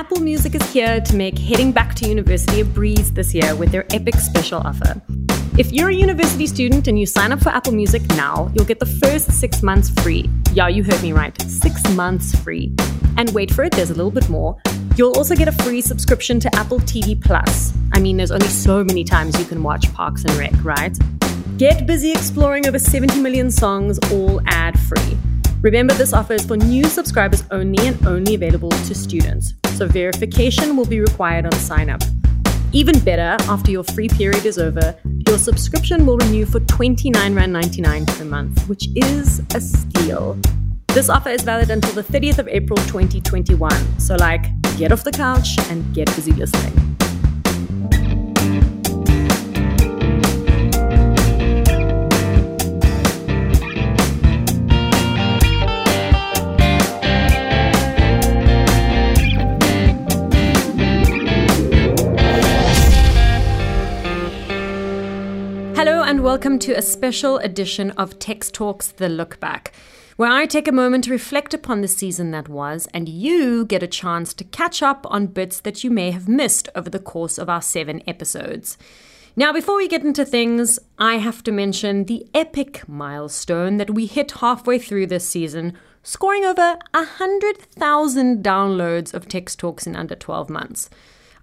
Apple Music is here to make heading back to university a breeze this year with their epic special offer. If you're a university student and you sign up for Apple Music now, you'll get the first six months free. Yeah, you heard me right. Six months free. And wait for it, there's a little bit more. You'll also get a free subscription to Apple TV Plus. I mean, there's only so many times you can watch Parks and Rec, right? Get busy exploring over 70 million songs, all ad free. Remember, this offer is for new subscribers only and only available to students. So verification will be required on sign up. Even better, after your free period is over, your subscription will renew for $29.99 per month, which is a steal. This offer is valid until the 30th of April 2021. So, like, get off the couch and get busy listening. Welcome to a special edition of Texx Talks The Look Back, where I take a moment to reflect upon the season that was, and you get a chance to catch up on bits that you may have missed over the course of our seven episodes. Now, before we get into things, I have to mention the epic milestone that we hit halfway through this season, scoring over 100,000 downloads of Texx Talks in under 12 months.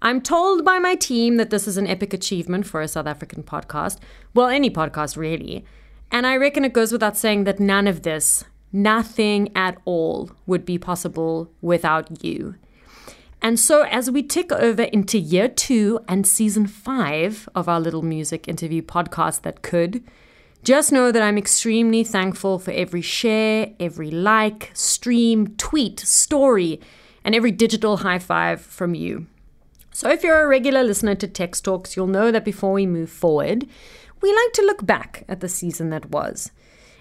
I'm told by my team that this is an epic achievement for a South African podcast. Well, any podcast, really. And I reckon it goes without saying that none of this, nothing at all, would be possible without you. And so, as we tick over into year two and season five of our little music interview podcast that could, just know that I'm extremely thankful for every share, every like, stream, tweet, story, and every digital high five from you. So, if you're a regular listener to Texx Talks, you'll know that before we move forward, we like to look back at the season that was.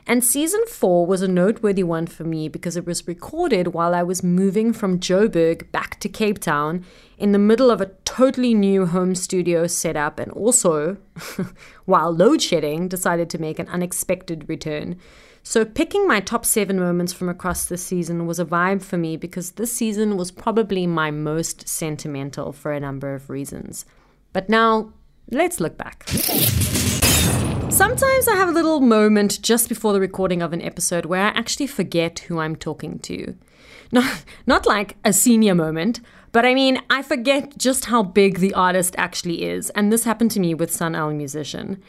And season four was a noteworthy one for me because it was recorded while I was moving from Joburg back to Cape Town in the middle of a totally new home studio setup, and also while load shedding decided to make an unexpected return. So, picking my top seven moments from across the season was a vibe for me because this season was probably my most sentimental for a number of reasons. But now, let's look back. Sometimes I have a little moment just before the recording of an episode where I actually forget who I'm talking to. Not, not like a senior moment, but I mean, I forget just how big the artist actually is. And this happened to me with Sun-El Musician.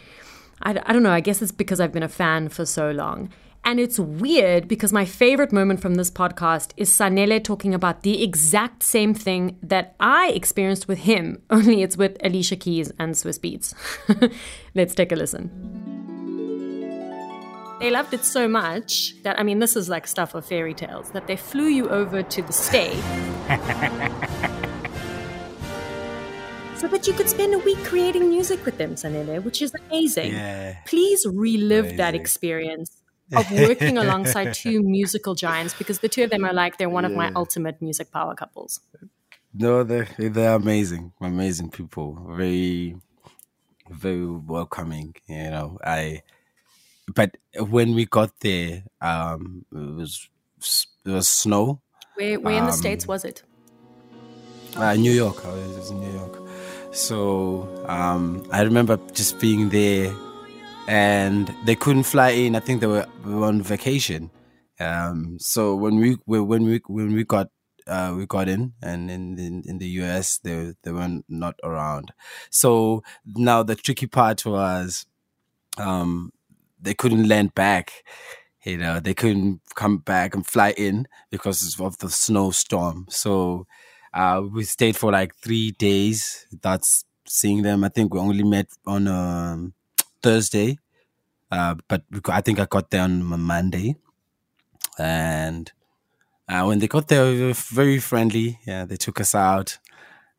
I, I don't know, I guess it's because I've been a fan for so long. And it's weird because my favorite moment from this podcast is Sanele talking about the exact same thing that I experienced with him, only it's with Alicia Keys and Swizz Beatz. Let's take a listen. They loved it so much that, I mean, this is like stuff of fairy tales, that they flew you over to the state. so that you could spend a week creating music with them, Sanele, which is amazing. Yeah. Please relive amazing. that experience of working alongside two musical giants because the two of them are like they're one yeah. of my ultimate music power couples. No, they're they're amazing, amazing people. Very, very welcoming. You know, I. But when we got there, um, it was it was snow. Where where um, in the states um, was it? Uh, New York. I was in New York. So um, I remember just being there and they couldn't fly in. I think they were, were on vacation. Um, so when we when we when we got uh, we got in, and in, in, in the US they they were not around. So now the tricky part was, um, they couldn't land back. You know, they couldn't come back and fly in because of the snowstorm. So uh, we stayed for like three days. That's seeing them. I think we only met on um, Thursday, uh, but I think I got there on Monday, and uh, when they got there, were very friendly. Yeah, they took us out,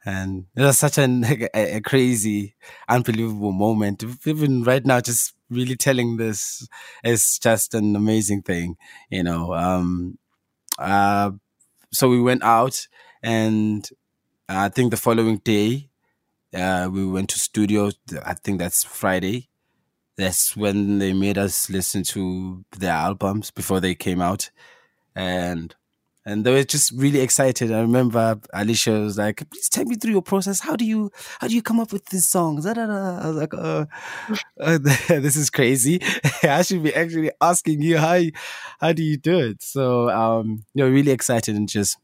and it was such an, a, a crazy, unbelievable moment. Even right now, just really telling this is just an amazing thing, you know. Um, uh, so we went out, and I think the following day, uh, we went to studio. I think that's Friday that's when they made us listen to their albums before they came out, and and they were just really excited. I remember Alicia was like, "Please take me through your process. How do you how do you come up with these songs?" I was like, "Oh, uh, this is crazy. I should be actually asking you how how do you do it?" So, um, you know, really excited and just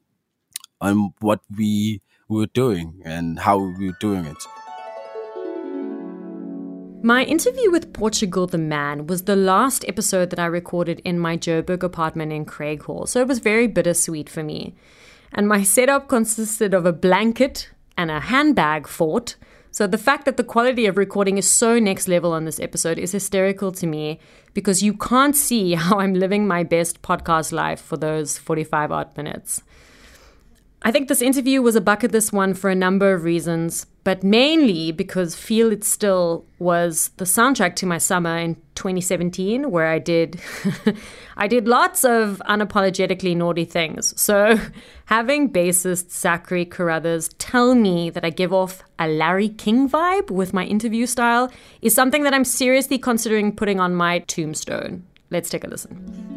on what we were doing and how we were doing it. My interview with Portugal the Man was the last episode that I recorded in my Joburg apartment in Craighall, so it was very bittersweet for me. And my setup consisted of a blanket and a handbag fort. So the fact that the quality of recording is so next level on this episode is hysterical to me because you can't see how I'm living my best podcast life for those 45 odd minutes. I think this interview was a bucket list one for a number of reasons, but mainly because Feel It Still was the soundtrack to my summer in 2017, where I did I did lots of unapologetically naughty things. So having bassist Zachary Carothers tell me that I give off a Larry King vibe with my interview style is something that I'm seriously considering putting on my tombstone. Let's take a listen.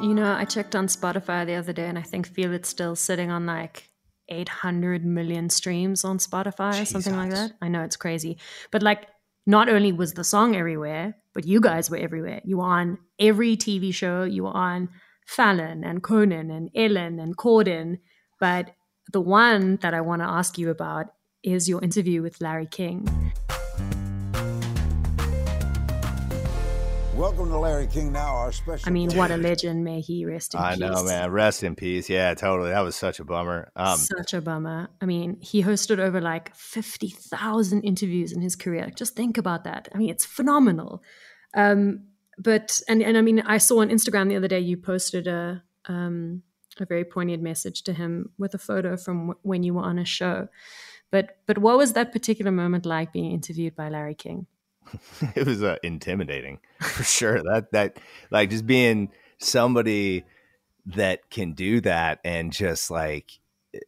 You know, I checked on Spotify the other day and I think Feel It's still sitting on like 800 million streams on Spotify Jesus. or something like that. I know it's crazy. But like, not only was the song everywhere, but you guys were everywhere. You were on every TV show. You were on Fallon and Conan and Ellen and Corden. But the one that I want to ask you about is your interview with Larry King. Welcome to Larry King now, our special. I mean, what a legend! May he rest in I peace. I know, man. Rest in peace. Yeah, totally. That was such a bummer. Um, such a bummer. I mean, he hosted over like fifty thousand interviews in his career. Just think about that. I mean, it's phenomenal. Um, but and and I mean, I saw on Instagram the other day you posted a um, a very poignant message to him with a photo from w- when you were on a show. But but what was that particular moment like being interviewed by Larry King? it was uh, intimidating for sure. That that like just being somebody that can do that and just like eh,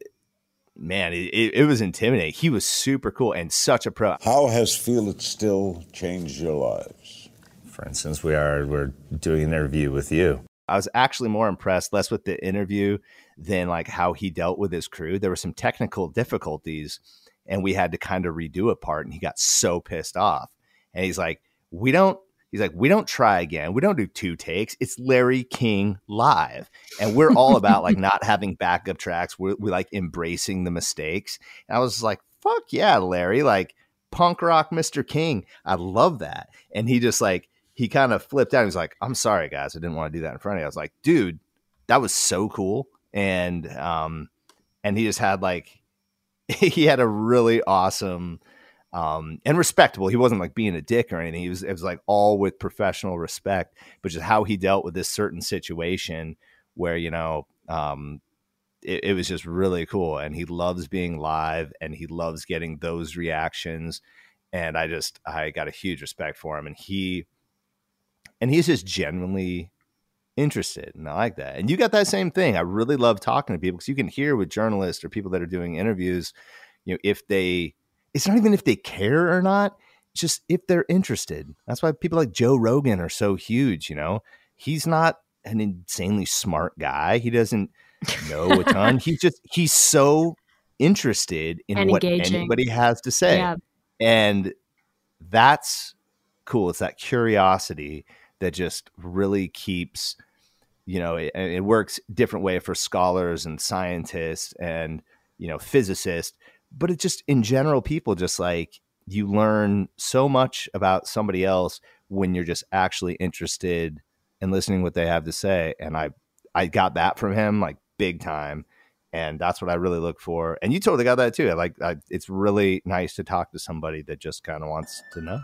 man, it, it, was intimidating. He was super cool and such a pro. How has Feel It Still changed your lives? For instance, we are we're doing an interview with you. I was actually more impressed less with the interview than like how he dealt with his crew. There were some technical difficulties and we had to kind of redo a part and he got so pissed off and he's like, we don't. He's like, we don't try again. We don't do two takes. It's Larry King live, and we're all about like not having backup tracks. We're, we're like embracing the mistakes. And I was like, fuck yeah, Larry, like punk rock, Mr. King. I love that. And he just like he kind of flipped out. He's like, I'm sorry, guys, I didn't want to do that in front of you. I was like, dude, that was so cool. And um, and he just had like he had a really awesome um, and respectable. He wasn't like being a dick or anything. He was it was like all with professional respect, but just how he dealt with this certain situation where you know um, it, it, was just really cool. And he loves being live, and he loves getting those reactions. And I just I got a huge respect for him, and he and he's just genuinely interested and I like that. And you got that same thing. I really love talking to people because you can hear with journalists or people that are doing interviews, you know, if they it's not even if they care or not, It's just if they're interested. That's why people like Joe Rogan are so huge, you know. He's not an insanely smart guy. He doesn't know a ton. he's just he's so interested in and what engaging. anybody has to say. Yeah. And that's cool. It's that curiosity that just really keeps you know it, it works different way for scholars and scientists and you know physicists but it's just in general people just like you learn so much about somebody else when you're just actually interested in listening what they have to say and i i got that from him like big time and that's what i really look for and you totally got that too like I, it's really nice to talk to somebody that just kind of wants to know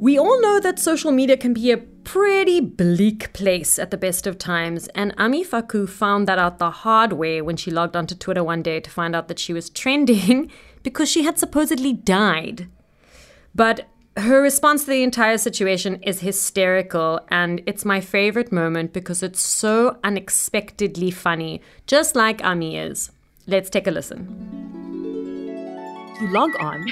we all know that social media can be a pretty bleak place at the best of times, and Ami Faku found that out the hard way when she logged onto Twitter one day to find out that she was trending because she had supposedly died. But her response to the entire situation is hysterical, and it's my favorite moment because it's so unexpectedly funny, just like Ami is. Let's take a listen. You log on,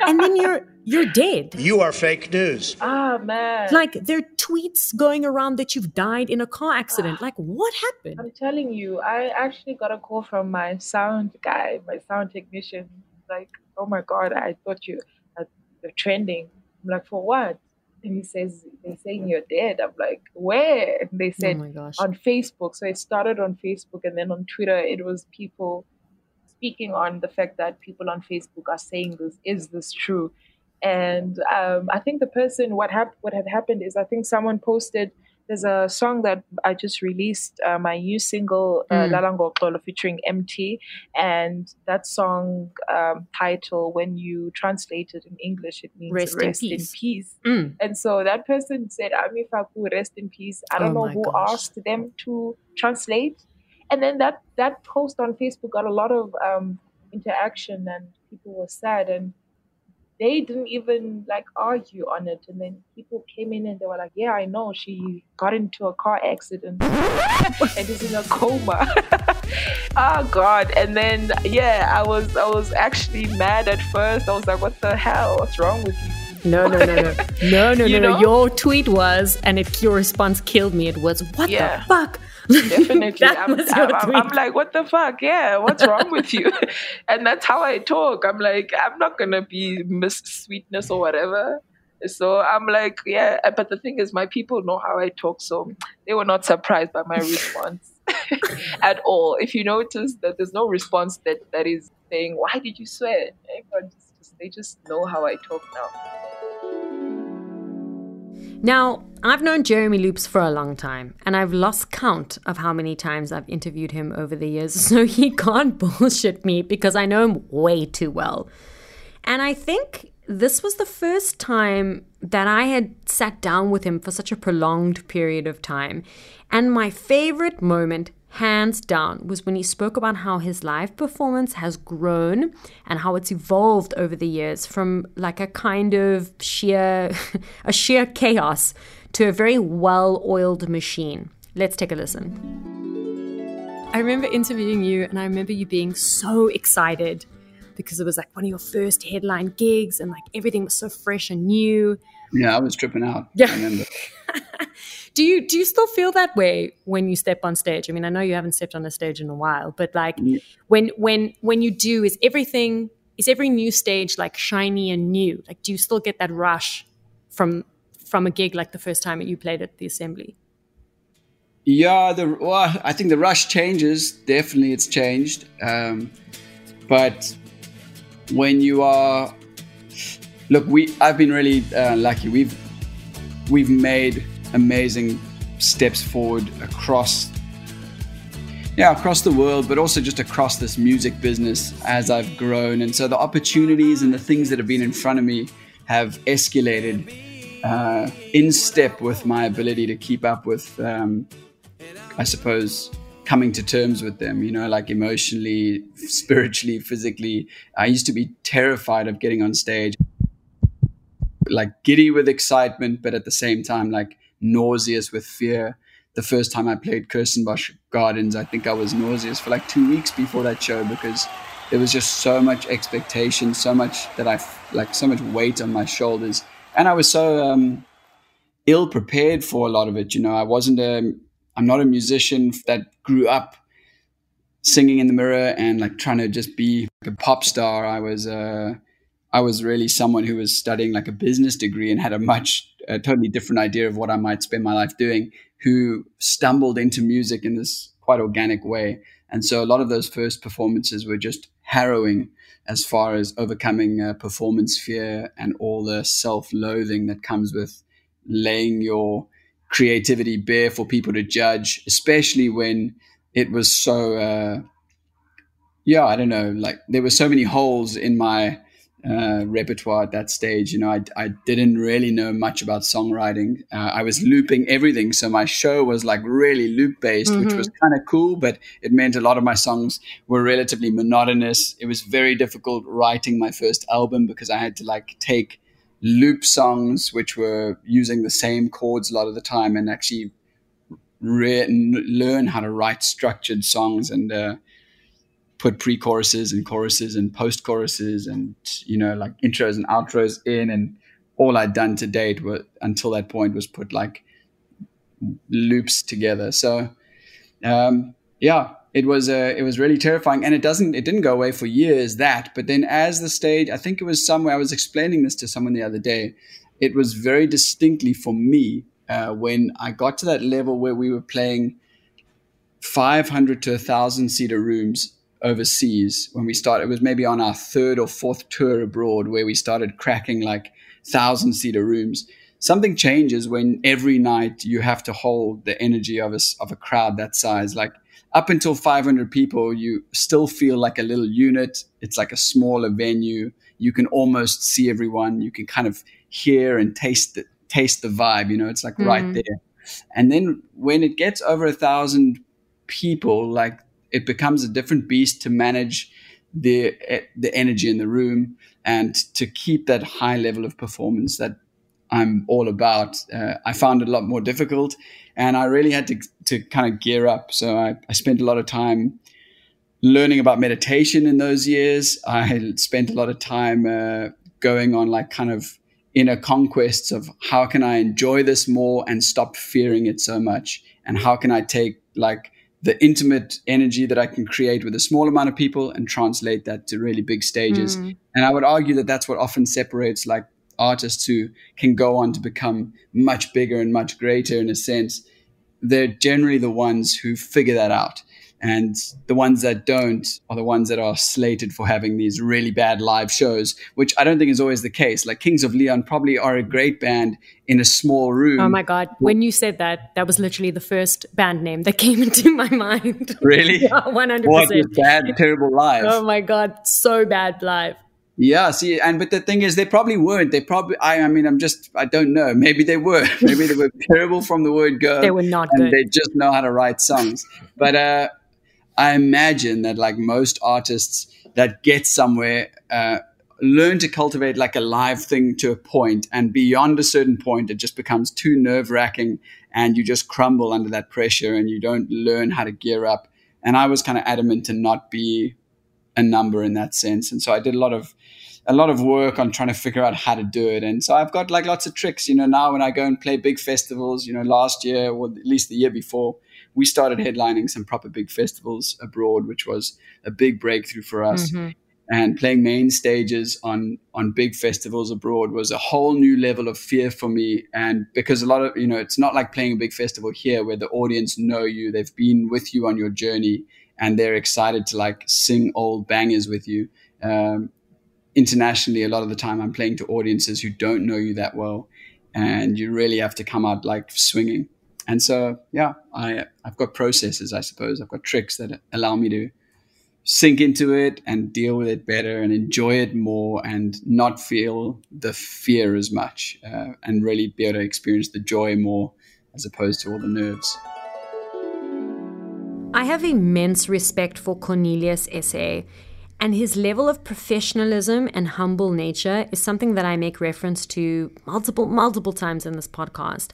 and then you're you're dead. You are fake news. Ah, man. Like there are tweets going around that you've died in a car accident. Like what happened? I'm telling you, I actually got a call from my sound guy, my sound technician. Like, oh my god, I thought you uh, you're trending. I'm like, for what? And he says they're saying you're dead. I'm like, where? And they said oh my gosh. on Facebook. So it started on Facebook, and then on Twitter, it was people speaking on the fact that people on Facebook are saying this. Is this true? And um, I think the person, what hap- what had happened is, I think someone posted. There's a song that I just released, uh, my new single, uh, Mm. Featuring MT, and that song um, title, when you translate it in English, it means Rest rest, in in, peace. peace. Mm. And so that person said, Ami Faku, rest in peace. I don't Oh know who gosh. asked them to translate. And then that, that post on Facebook got a lot of um, interaction and people were sad and they didn't even like argue on it. And then people came in and they were like, yeah, I know. She got into a car accident and is in a coma. oh God. And then, yeah, I was, I was actually mad at first. I was like, what the hell? What's wrong with you? No, no, no, no, no, no, You no, no. Your tweet was, and it, your response killed me. It was, "What Yeah. the fuck?" Definitely. I'm, I'm, I'm. I'm like, what the fuck? Yeah, what's wrong with you? and that's how I talk. I'm like, I'm not going to be Miss Sweetness or whatever. So I'm like, yeah. Uh, but the thing is, my people know how I talk. So they were not surprised by my response at all. If you notice that there's no response that, that is saying, why did you swear? Everyone just, they just know how I talk now. Now, I've known Jeremy Loops for a long time, and I've lost count of how many times I've interviewed him over the years, so he can't bullshit me because I know him way too well. And I think this was the first time that I had sat down with him for such a prolonged period of time. And my favorite moment, hands down, was when he spoke about how his live performance has grown and how it's evolved over the years from like a kind of sheer a sheer chaos to a very well-oiled machine. Let's take a listen. I remember interviewing you and I remember you being so excited because it was like one of your first headline gigs and like everything was so fresh and new. Yeah, I was tripping out. Yeah. Do you do you still feel that way when you step on stage? I mean, I know you haven't stepped on a stage in a while, but like when when when you do, is everything is every new stage like shiny and new? Like, do you still get that rush from from a gig like the first time that you played at the assembly? Yeah, the well, I think the rush changes. Definitely, it's changed. Um, but when you are, look, we I've been really uh, lucky. We've we've made amazing steps forward across, yeah, across the world, but also just across this music business as I've grown. And so the opportunities and the things that have been in front of me have escalated uh, in step with my ability to keep up with. Um, I suppose, coming to terms with them, you know, like emotionally, spiritually, physically. I used to be terrified of getting on stage, like giddy with excitement, but at the same time, like nauseous with fear. The first time I played Kirstenbosch Gardens, I think I was nauseous for like two weeks before that show because there was just so much expectation, so much that I like, so much weight on my shoulders. And I was so um, ill prepared for a lot of it. You know, I wasn't a I'm not a musician that grew up singing in the mirror and like trying to just be a pop star. I was uh, I was really someone who was studying like a business degree and had a much a totally different idea of what I might spend my life doing. Who stumbled into music in this quite organic way, and so a lot of those first performances were just harrowing as far as overcoming uh, performance fear and all the self-loathing that comes with laying your creativity bare for people to judge, especially when it was so, uh, yeah, I don't know, like there were so many holes in my uh, repertoire at that stage. You know, I, I didn't really know much about songwriting. Uh, I was looping everything. So my show was like really loop based, which was kind of cool, but it meant a lot of my songs were relatively monotonous. It was very difficult writing my first album because I had to like take loop songs which were using the same chords a lot of the time and actually re- learn how to write structured songs and uh, put pre-choruses and choruses and post-choruses and you know like intros and outros in and all I'd done to date were, until that point was put like loops together. So um, yeah, it was uh, it was really terrifying, and it doesn't it didn't go away for years. That, but then as the stage, I think it was somewhere I was explaining this to someone the other day. It was very distinctly for me uh, when I got to that level where we were playing 500 to 1,000 seater rooms overseas when we started. It was maybe on our third or fourth tour abroad where we started cracking like 1,000 seater rooms. Something changes when every night you have to hold the energy of a, of a crowd that size. Like up until 500 people, you still feel like a little unit. It's like a smaller venue. You can almost see everyone. You can kind of hear and taste the, taste the vibe. You know, it's like mm. right there. And then when it gets over a thousand people, like it becomes a different beast to manage the the energy in the room and to keep that high level of performance that I'm all about. Uh, I found it a lot more difficult, and I really had to to kind of gear up. So I, I spent a lot of time learning about meditation in those years. I spent a lot of time uh, going on like kind of inner conquests of how can I enjoy this more and stop fearing it so much, and how can I take like the intimate energy that I can create with a small amount of people and translate that to really big stages. Mm. And I would argue that that's what often separates like artists who can go on to become much bigger and much greater in a sense. They're generally the ones who figure that out. And the ones that don't are the ones that are slated for having these really bad live shows, which I don't think is always the case. Like Kings of Leon probably are a great band in a small room. Oh my God. When you said that, that was literally the first band name that came into my mind. Really? yeah, 100%. What bad, terrible live? Oh my God. So bad live. Yeah, see, and but the thing is, they probably weren't. They probably, I, I mean, I'm just, I don't know. Maybe they were. Maybe they were terrible from the word go. They were not and good. They just know how to write songs. But uh, I imagine that like most artists that get somewhere uh, learn to cultivate like a live thing to a point, and beyond a certain point, it just becomes too nerve wracking, and you just crumble under that pressure, and you don't learn how to gear up. And I was kind of adamant to not be a number in that sense, and so I did a lot of a lot of work on trying to figure out how to do it. And so I've got like lots of tricks, you know, now when I go and play big festivals, you know, last year or at least the year before, we started headlining some proper big festivals abroad, which was a big breakthrough for us. Mm-hmm. And playing main stages on on big festivals abroad was a whole new level of fear for me. And because a lot of you know, it's not like playing a big festival here where the audience know you, they've been with you on your journey, and they're excited to like sing old bangers with you. Um, internationally, a lot of the time, I'm playing to audiences who don't know you that well, and you really have to come out like swinging and so yeah i i've got processes i suppose i've got tricks that allow me to sink into it and deal with it better and enjoy it more and not feel the fear as much uh, and really be able to experience the joy more as opposed to all the nerves i have immense respect for Cornelius SA and his level of professionalism and humble nature is something that I make reference to multiple, multiple times in this podcast.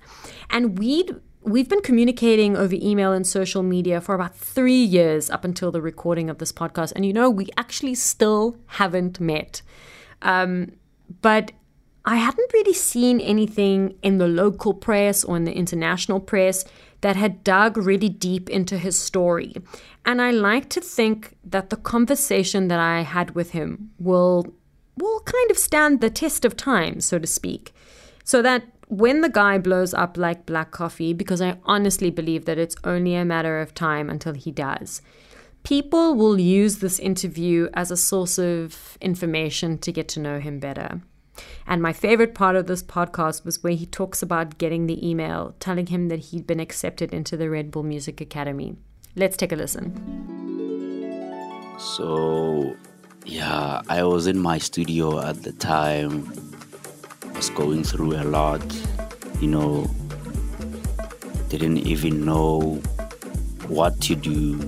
And we'd We've been communicating over email and social media for about three years up until the recording of this podcast. And you know, we actually still haven't met. Um, but I hadn't really seen anything in the local press or in the international press that had dug really deep into his story. And I like to think that the conversation that I had with him will will kind of stand the test of time, so to speak. So that when the guy blows up like black coffee, because I honestly believe that it's only a matter of time until he does, people will use this interview as a source of information to get to know him better. And my favorite part of this podcast was where he talks about getting the email telling him that he'd been accepted into the Red Bull Music Academy. Let's take a listen. So, yeah, I was in my studio at the time was going through a lot, you know, didn't even know what to do.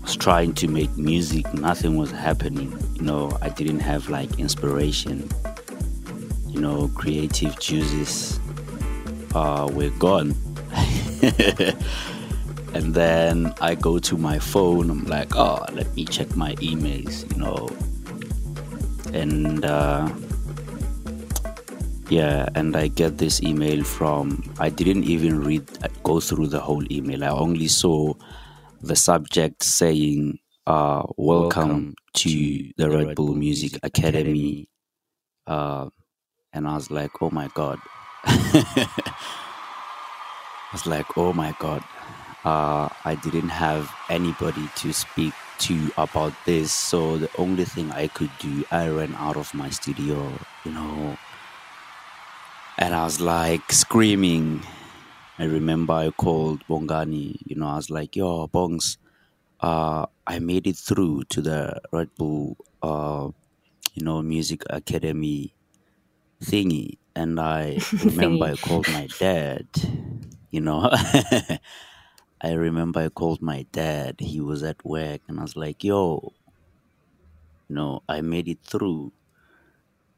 Was trying to make music, nothing was happening. You know, I didn't have like inspiration. You know, creative juices uh, were gone. And then I go to my phone. I'm like, oh, let me check my emails, you know. And uh, yeah, and I get this email from. I didn't even read, go through the whole email. I only saw the subject saying, uh, "Welcome, welcome to, to the Red, Red Bull, Bull Music, Music Academy." Academy. Uh, and I was like, "Oh my god." I was like, "Oh my god." uh, I didn't have anybody to speak to about this. So the only thing I could do, I ran out of my studio, you know, and I was like screaming. I remember I called Bongani, you know, I was like, yo, Bongs, uh, I made it through to the Red Bull, uh, you know, Music Academy thingy. And I remember I called my dad, you know. I remember I called my dad. He was at work, and I was like, "Yo, you know, I made it through."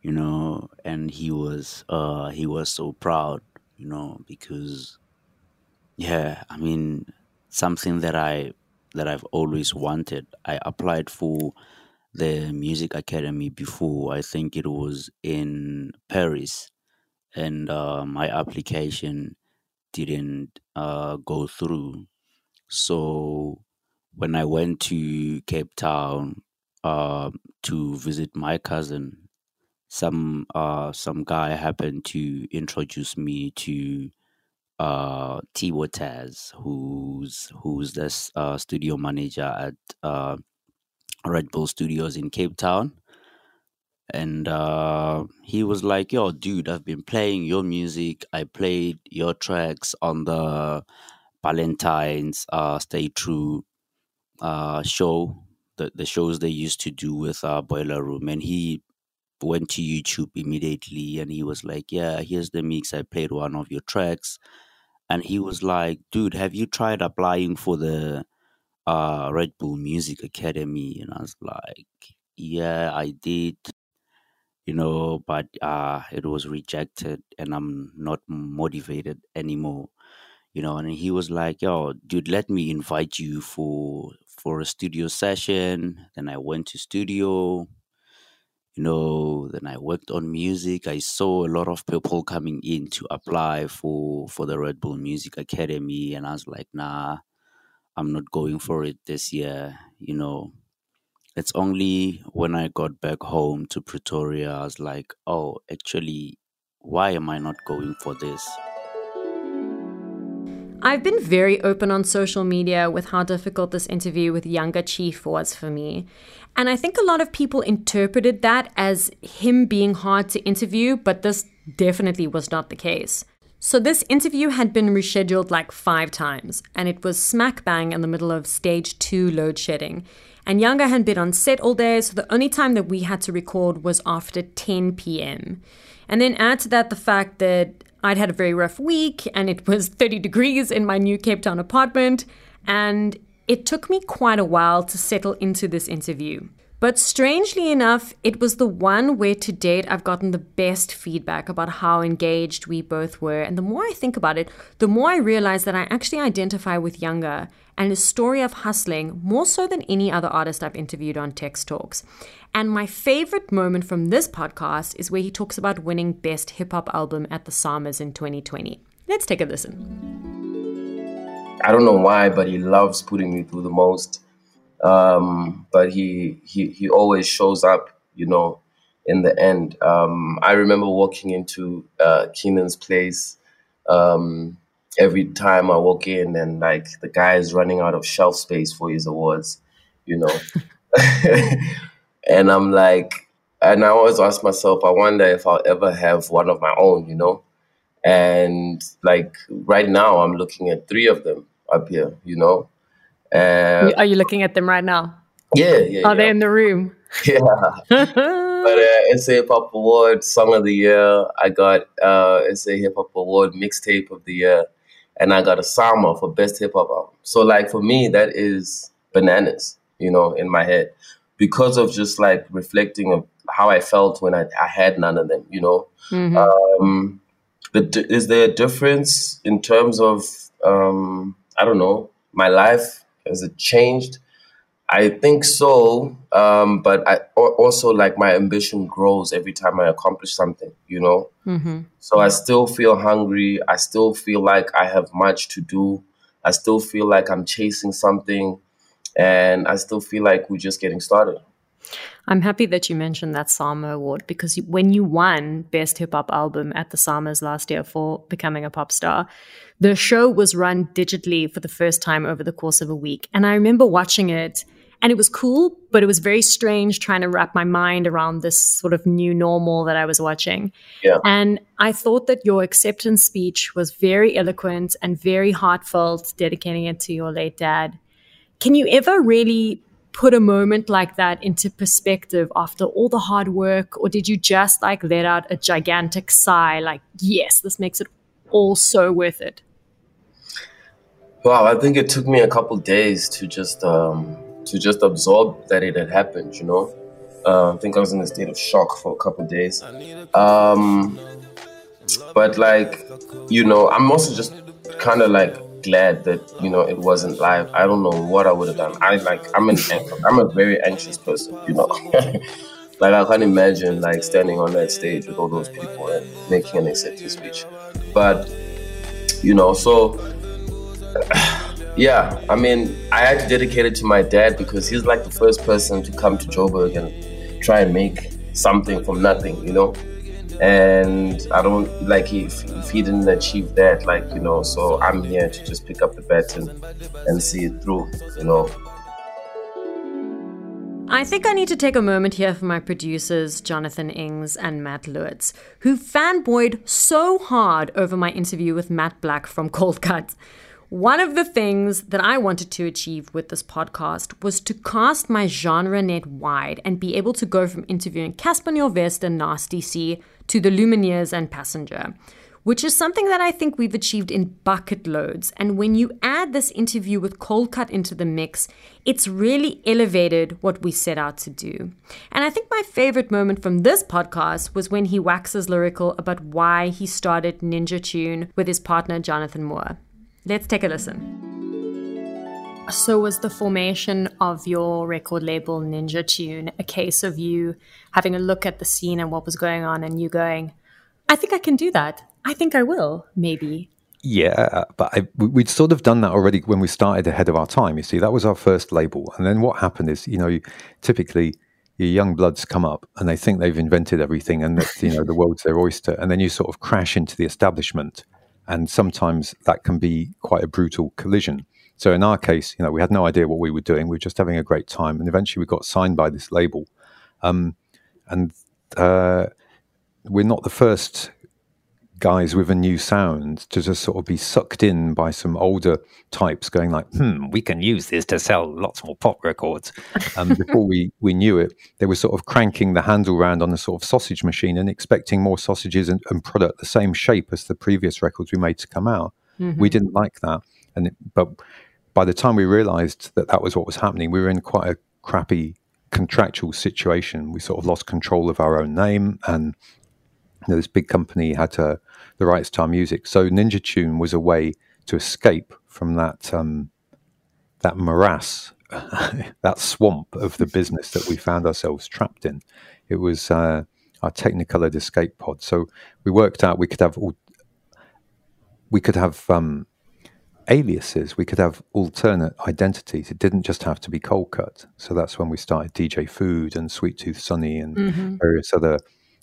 You know, and he was uh he was so proud, you know, because yeah, I mean, something that I that I've always wanted. I applied for the music academy before. I think it was in Paris, and uh, my application didn't uh, go through. So when I went to Cape Town uh, to visit my cousin, some uh, some guy happened to introduce me to uh, T Taz, who's who's this uh, studio manager at uh, Red Bull Studios in Cape Town. And uh, he was like, "Yo, dude, I've been playing your music. I played your tracks on the Valentine's uh, Stay True uh, show, the, the shows they used to do with uh, Boiler Room. And he went to YouTube immediately and he was like, Yeah, here's the mix. I played one of your tracks. And he was like, Dude, have you tried applying for the uh, Red Bull Music Academy? And I was like, Yeah, I did. You know, but uh, it was rejected and I'm not motivated anymore you know and he was like yo dude let me invite you for for a studio session then i went to studio you know then i worked on music. I saw a lot of people coming in to apply for for the red bull music academy and i was like nah i'm not going for it this year you know. It's only when i got back home to pretoria i was like oh actually why am i not going for this I've been very open on social media with how difficult this interview with Yanga Chief was for me. And I think a lot of people interpreted that as him being hard to interview, but this definitely was not the case. So, this interview had been rescheduled like five times, and it was smack bang in the middle of stage two load shedding. And Yanga had been on set all day, so the only time that we had to record was after 10 p.m. And then add to that the fact that I'd had a very rough week and it was 30 degrees in my new Cape Town apartment, and it took me quite a while to settle into this interview. But strangely enough, it was the one where to date I've gotten the best feedback about how engaged we both were. And the more I think about it, the more I realize that I actually identify with Yanga and his story of hustling more so than any other artist I've interviewed on Texx Talks. And my favorite moment from this podcast is where he talks about winning Best Hip Hop Album at the SAMAs in 2020. Let's take a listen. I don't know why, but he loves putting me through the most um, but he, he he always shows up, you know, in the end. Um, I remember walking into uh, Keenan's place um, every time I walk in, and like the guy is running out of shelf space for his awards, you know. and I'm like, and I always ask myself, I wonder if I'll ever have one of my own, you know. And like right now, I'm looking at three of them up here, you know. Uh, Are you looking at them right now? Yeah, yeah. Are yeah. they in the room? Yeah. but uh, SA Hip Hop Award Song of the Year. I got uh, SA Hip Hop Award Mixtape of the Year, and I got a SAMA for Best Hip Hop Album. So like for me, that is bananas, you know, in my head, because of just like reflecting of how I felt when I, I had none of them, you know. Mm-hmm. Um, the, is there a difference in terms of um, I don't know my life has it changed? I think so, um, but I also like my ambition grows every time I accomplish something. You know, mm-hmm. so I still feel hungry. I still feel like I have much to do. I still feel like I'm chasing something, and I still feel like we're just getting started. I'm happy that you mentioned that SAMA award because when you won Best Hip Hop Album at the SAMAs last year for becoming a pop star, the show was run digitally for the first time over the course of a week. And I remember watching it and it was cool, but it was very strange trying to wrap my mind around this sort of new normal that I was watching. Yeah. And I thought that your acceptance speech was very eloquent and very heartfelt, dedicating it to your late dad. Can you ever really put a moment like that into perspective after all the hard work or did you just like let out a gigantic sigh like yes this makes it all so worth it wow i think it took me a couple days to just um to just absorb that it had happened you know uh, i think i was in a state of shock for a couple days um but like you know i'm also just kind of like glad that you know it wasn't live. I don't know what I would have done. I like I'm an I'm a very anxious person, you know. like I can't imagine like standing on that stage with all those people and making an acceptance speech. But you know, so yeah, I mean, I had to dedicate it to my dad because he's like the first person to come to Joburg and try and make something from nothing, you know and I don't like if, if he didn't achieve that, like you know, so I'm here to just pick up the baton and see it through, you know. I think I need to take a moment here for my producers, Jonathan Ings and Matt Lewitz, who fanboyed so hard over my interview with Matt Black from Coldcut. One of the things that I wanted to achieve with this podcast was to cast my genre net wide and be able to go from interviewing Cassper Nyovest and Nasty C to the Lumineers and Passenger, which is something that I think we've achieved in bucket loads. And when you add this interview with Coldcut into the mix, it's really elevated what we set out to do. And I think my favorite moment from this podcast was when he waxes lyrical about why he started Ninja Tune with his partner Jonathan Moore. Let's take a listen. So, was the formation of your record label Ninja Tune a case of you having a look at the scene and what was going on and you going, I think I can do that. I think I will, maybe. Yeah, but I, we'd sort of done that already when we started ahead of our time. You see, that was our first label. And then what happened is, you know, typically your young bloods come up and they think they've invented everything and that, you know, the world's their oyster. And then you sort of crash into the establishment. And sometimes that can be quite a brutal collision. So in our case, you know, we had no idea what we were doing. We were just having a great time, and eventually we got signed by this label. Um, and uh, we're not the first guys with a new sound to just sort of be sucked in by some older types going like, hmm, we can use this to sell lots more pop records. Um, before we, we knew it, they were sort of cranking the handle around on a sort of sausage machine and expecting more sausages and, and product the same shape as the previous records we made to come out. Mm-hmm. We didn't like that. And it, but by the time we realized that that was what was happening, we were in quite a crappy contractual situation. We sort of lost control of our own name, and you know, this big company had uh, the rights to our music. So Ninja Tune was a way to escape from that um, that morass, that swamp of the business that we found ourselves trapped in. It was uh, our Technicolor escape pod. So we worked out we could have all, we could have um, aliases. We could have alternate identities. It didn't just have to be Coldcut. So that's when we started DJ Food and Sweet Tooth Sunny and mm-hmm. various other,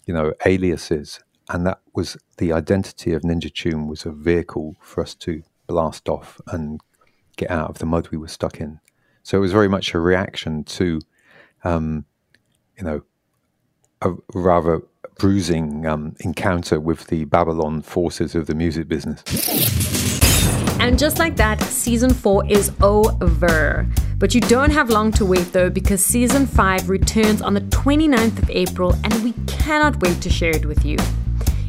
you know, aliases. And that was the identity of Ninja Tune was a vehicle for us to blast off and get out of the mud we were stuck in. So it was very much a reaction to, um, you know, a rather bruising um, encounter with the Babylon forces of the music business. And just like that, season four is over. But you don't have long to wait though, because season five returns on the 29th of April, and we cannot wait to share it with you.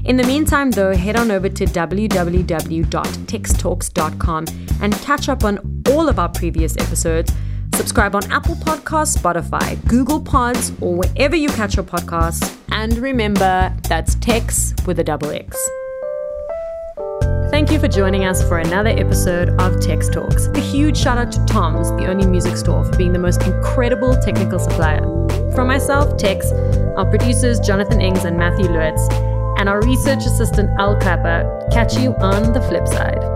In the meantime, though, head on over to www.textalks.com and catch up on all of our previous episodes. Subscribe on Apple Podcasts, Spotify, Google Pods, or wherever you catch your podcasts. And remember, that's Texx with a double X. Thank you for joining us for another episode of Texx Talks. A huge shout out to Tom's, the only music store, for being the most incredible technical supplier. From myself, Texx, our producers Jonathan Ings and Matthew Lewitz, and our research assistant, Al Clapper. Catch you on the flip side.